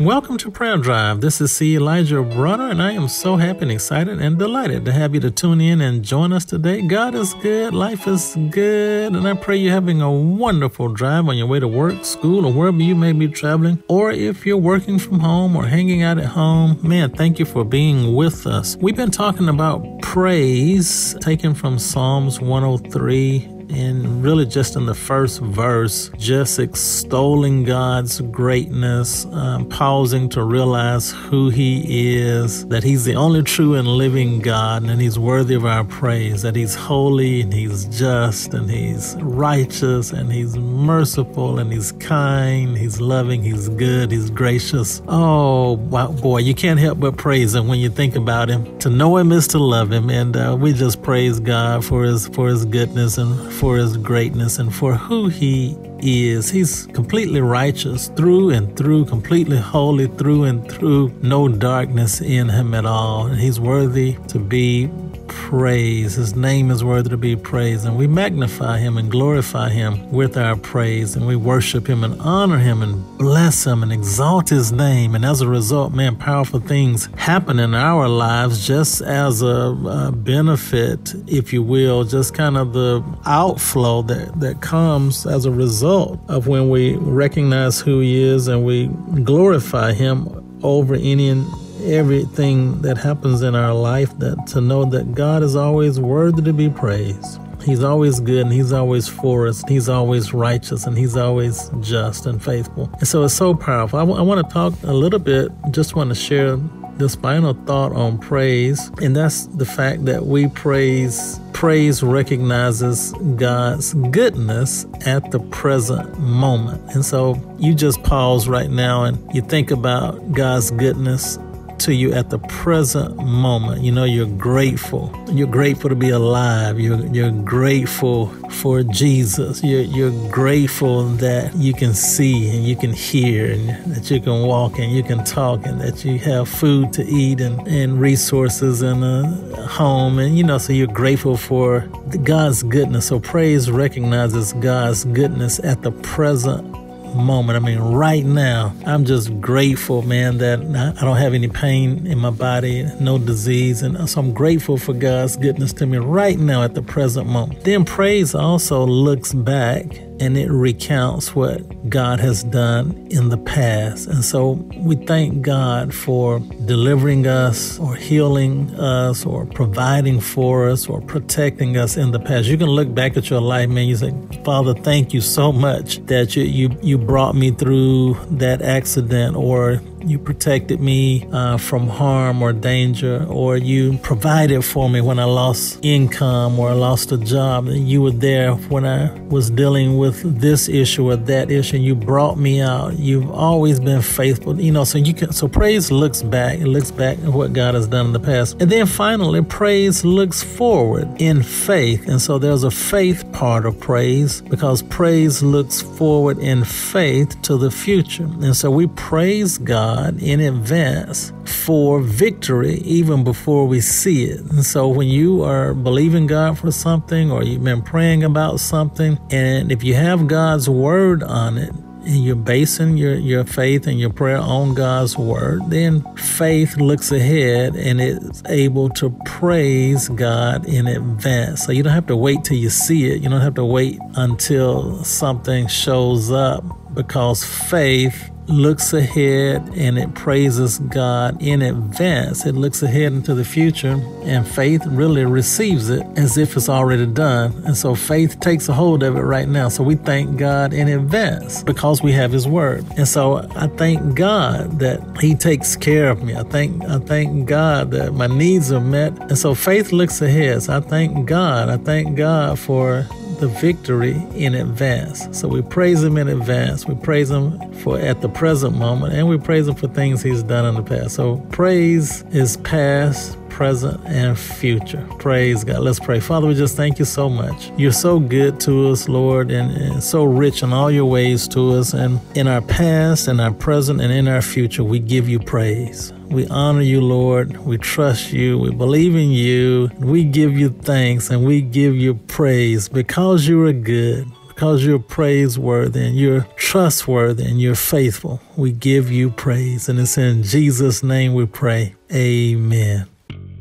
Welcome to Prayer Drive. This is C. Elijah Bronner, and I am so happy and excited and delighted to have you to tune in and join us today. God is good, life is good, and I pray you're having a wonderful drive on your way to work, school, or wherever you may be traveling. Or if you're working from home or hanging out at home, man, thank you for being with us. We've been talking about praise taken from Psalms 103 and really just in the first verse, just extolling God's greatness, um, pausing to realize who He is, that He's the only true and living God, and He's worthy of our praise, that He's holy and He's just and He's righteous and He's merciful and He's kind, He's loving, He's good, He's gracious. Oh, wow, boy, you can't help but praise Him when you think about Him. To know Him is to love Him, and uh, we just praise God for His for His goodness and for his greatness and for who he is. He's completely righteous through and through, completely holy through and through, no darkness in him at all. And he's worthy to be praise. His name is worthy to be praised. And we magnify him and glorify him with our praise. And we worship him and honor him and bless him and exalt his name. And as a result, man, powerful things happen in our lives just as a, a benefit, if you will, just kind of the outflow that, that comes as a result of when we recognize who he is and we glorify him over any and everything that happens in our life that to know that God is always worthy to be praised. He's always good and he's always for us. He's always righteous and he's always just and faithful. And so it's so powerful. I, w- I want to talk a little bit, just want to share this final thought on praise, and that's the fact that we praise praise recognizes God's goodness at the present moment. And so you just pause right now and you think about God's goodness to you at the present moment. You know, you're grateful. You're grateful to be alive. You're, you're grateful for Jesus. You're, you're grateful that you can see and you can hear and that you can walk and you can talk and that you have food to eat and, and resources and a home. And, you know, so you're grateful for God's goodness. So praise recognizes God's goodness at the present moment. I mean, right now, I'm just grateful, man, that I don't have any pain in my body, no disease. And so I'm grateful for God's goodness to me right now at the present moment. Then praise also looks back and it recounts what God has done in the past. And so we thank God for delivering us or healing us or providing for us or protecting us in the past. You can look back at your life, man, you say, Father, thank you so much that you, you, you brought me through that accident or you protected me uh, from harm or danger, or you provided for me when I lost income or I lost a job. And you were there when I was dealing with this issue or that issue. And you brought me out. You've always been faithful. You know, so you can. So praise looks back. It looks back at what God has done in the past, and then finally, praise looks forward in faith. And so there's a faith part of praise because praise looks forward in faith to the future. And so we praise God God in advance for victory even before we see it. And so when you are believing God for something or you've been praying about something, and if you have God's word on it, and you're basing your, your faith and your prayer on God's word, then faith looks ahead and is able to praise God in advance. So you don't have to wait till you see it. You don't have to wait until something shows up because faith looks ahead and it praises God in advance. It looks ahead into the future, and faith really receives it as if it's already done. And so faith takes a hold of it right now. So we thank God in advance because we have His Word. And so I thank God that He takes care of me. I thank I thank God that my needs are met. And so faith looks ahead. So I thank God. I thank God for the victory in advance. So we praise Him in advance. We praise Him for at the present moment, and we praise Him for things He's done in the past. So praise is past, present, and future. Praise God. Let's pray. Father, we just thank you so much. You're so good to us, Lord, and, and so rich in all your ways to us. And in our past, in our present, and in our future, we give you praise. We honor you, Lord. We trust you. We believe in you. We give you thanks and we give you praise because you are good because you're praiseworthy and you're trustworthy and you're faithful. We give you praise. And it's in Jesus' name we pray. Amen.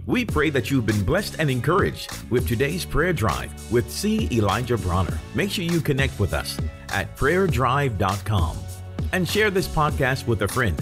We pray that you've been blessed and encouraged with today's prayer drive with C. Elijah Bronner. Make sure you connect with us at prayerdrive.com and share this podcast with a friend